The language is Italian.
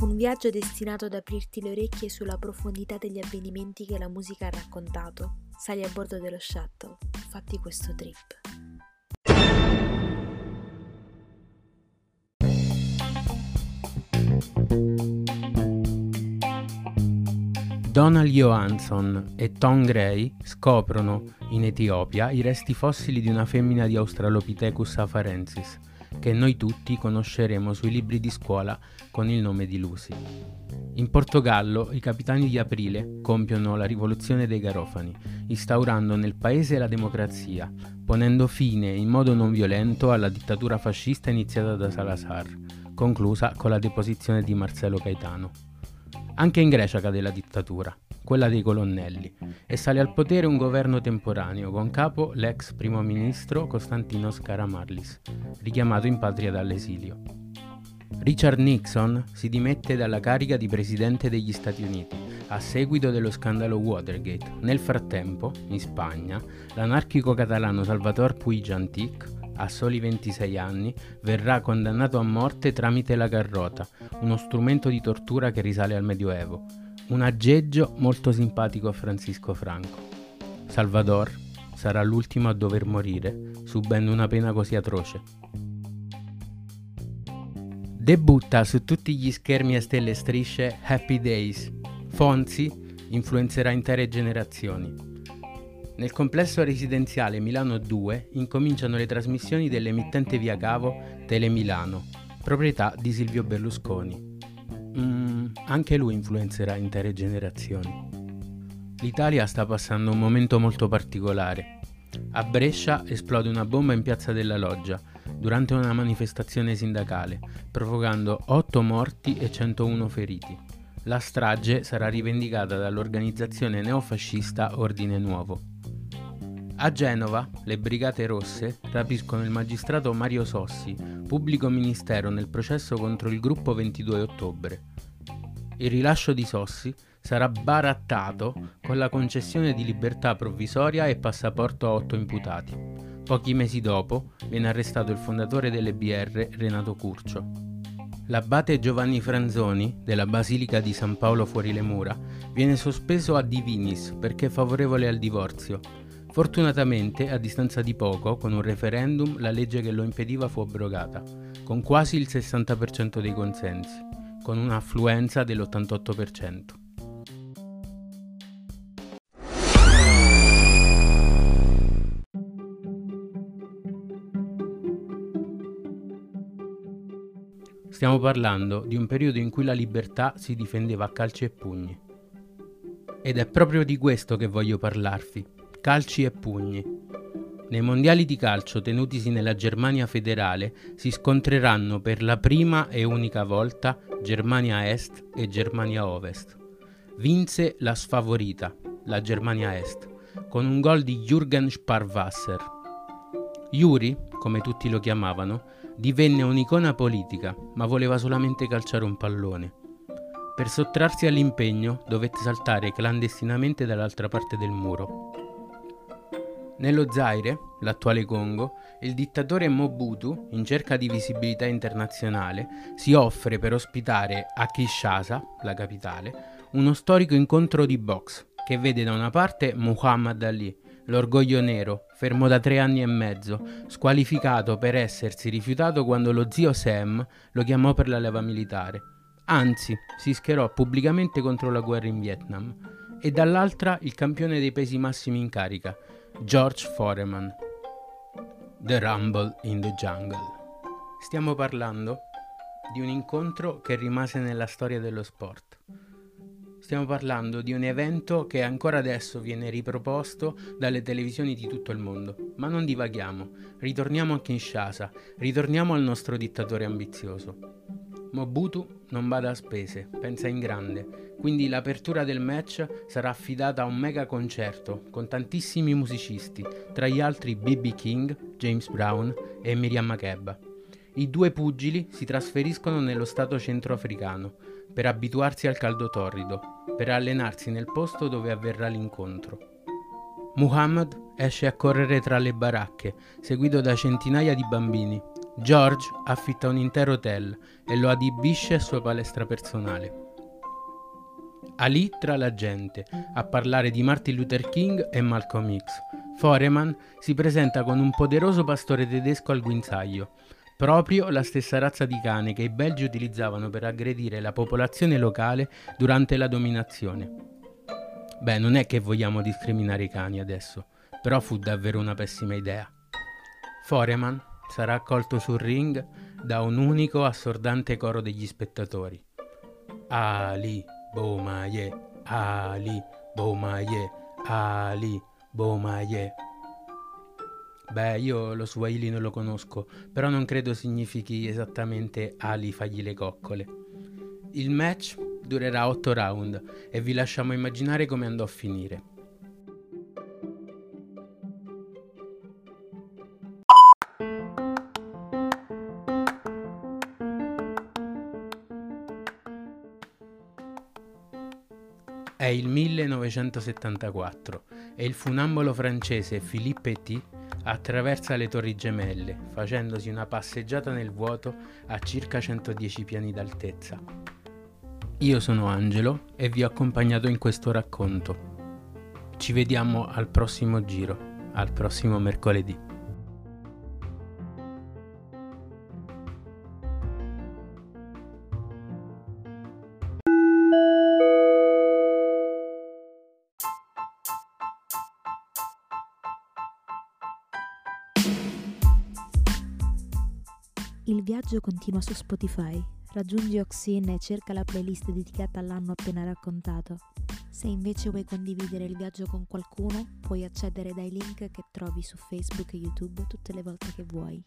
Un viaggio destinato ad aprirti le orecchie sulla profondità degli avvenimenti che la musica ha raccontato. Sali a bordo dello shuttle, fatti questo trip. Donald Johansson e Tom Gray scoprono in Etiopia i resti fossili di una femmina di Australopithecus afarensis, che noi tutti conosceremo sui libri di scuola con il nome di Lucy. In Portogallo i capitani di aprile compiono la rivoluzione dei garofani, instaurando nel paese la democrazia, ponendo fine in modo non violento alla dittatura fascista iniziata da Salazar, conclusa con la deposizione di Marcello Gaetano. Anche in Grecia cade la dittatura, quella dei colonnelli, e sale al potere un governo temporaneo con capo l'ex primo ministro Costantinos Karamarlis, richiamato in patria dall'esilio. Richard Nixon si dimette dalla carica di presidente degli Stati Uniti a seguito dello scandalo Watergate. Nel frattempo, in Spagna, l'anarchico catalano Salvatore Puig Antic a soli 26 anni, verrà condannato a morte tramite la carrota, uno strumento di tortura che risale al Medioevo. Un aggeggio molto simpatico a Francisco Franco. Salvador sarà l'ultimo a dover morire, subendo una pena così atroce. Debutta su tutti gli schermi a stelle e strisce Happy Days. Fonzi influenzerà intere generazioni. Nel complesso residenziale Milano 2 incominciano le trasmissioni dell'emittente via cavo Telemilano, proprietà di Silvio Berlusconi. Mm, anche lui influenzerà intere generazioni. L'Italia sta passando un momento molto particolare. A Brescia esplode una bomba in piazza della Loggia durante una manifestazione sindacale, provocando 8 morti e 101 feriti. La strage sarà rivendicata dall'organizzazione neofascista Ordine Nuovo. A Genova, le Brigate Rosse rapiscono il magistrato Mario Sossi, pubblico ministero nel processo contro il gruppo 22 ottobre. Il rilascio di Sossi sarà barattato con la concessione di libertà provvisoria e passaporto a otto imputati. Pochi mesi dopo viene arrestato il fondatore delle BR Renato Curcio. L'abate Giovanni Franzoni, della Basilica di San Paolo fuori le mura, viene sospeso a Divinis perché favorevole al divorzio Fortunatamente, a distanza di poco, con un referendum, la legge che lo impediva fu abrogata, con quasi il 60% dei consensi, con un'affluenza dell'88%. Stiamo parlando di un periodo in cui la libertà si difendeva a calci e pugni. Ed è proprio di questo che voglio parlarvi, calci e pugni. Nei mondiali di calcio tenutisi nella Germania federale si scontreranno per la prima e unica volta Germania Est e Germania Ovest. Vinse la sfavorita, la Germania Est, con un gol di Jürgen Sparwasser. Juri, come tutti lo chiamavano, divenne un'icona politica, ma voleva solamente calciare un pallone. Per sottrarsi all'impegno dovette saltare clandestinamente dall'altra parte del muro. Nello Zaire, l'attuale Congo, il dittatore Mobutu, in cerca di visibilità internazionale, si offre per ospitare a Kinshasa, la capitale, uno storico incontro di box che vede da una parte Muhammad Ali, l'orgoglio nero, fermo da tre anni e mezzo, squalificato per essersi rifiutato quando lo zio Sam lo chiamò per la leva militare. Anzi, si schierò pubblicamente contro la guerra in Vietnam. E dall'altra il campione dei pesi massimi in carica, George Foreman The Rumble in the Jungle. Stiamo parlando di un incontro che rimase nella storia dello sport. Stiamo parlando di un evento che ancora adesso viene riproposto dalle televisioni di tutto il mondo. Ma non divaghiamo, ritorniamo a Kinshasa, ritorniamo al nostro dittatore ambizioso. Mobutu non bada a spese, pensa in grande, quindi l'apertura del match sarà affidata a un mega concerto con tantissimi musicisti, tra gli altri BB King, James Brown e Miriam Makeba. I due pugili si trasferiscono nello stato centroafricano per abituarsi al caldo torrido, per allenarsi nel posto dove avverrà l'incontro. Muhammad esce a correre tra le baracche, seguito da centinaia di bambini, George affitta un intero hotel e lo adibisce a sua palestra personale. Ali tra la gente a parlare di Martin Luther King e Malcolm X. Foreman si presenta con un poderoso pastore tedesco al guinzaglio, proprio la stessa razza di cane che i belgi utilizzavano per aggredire la popolazione locale durante la dominazione. Beh, non è che vogliamo discriminare i cani adesso, però fu davvero una pessima idea. Foreman sarà accolto sul ring da un unico assordante coro degli spettatori. Ali, Bomaye, Ali, Bomaye, Ali, Bomaye. Beh, io lo Swahili non lo conosco, però non credo significhi esattamente Ali fagli le coccole. Il match durerà 8 round e vi lasciamo immaginare come andò a finire. È il 1974 e il funambolo francese Philippe Petit attraversa le Torri Gemelle facendosi una passeggiata nel vuoto a circa 110 piani d'altezza. Io sono Angelo e vi ho accompagnato in questo racconto. Ci vediamo al prossimo giro, al prossimo mercoledì. Il viaggio continua su Spotify. Raggiungi Oxin e cerca la playlist dedicata all'anno appena raccontato. Se invece vuoi condividere il viaggio con qualcuno, puoi accedere dai link che trovi su Facebook e YouTube tutte le volte che vuoi.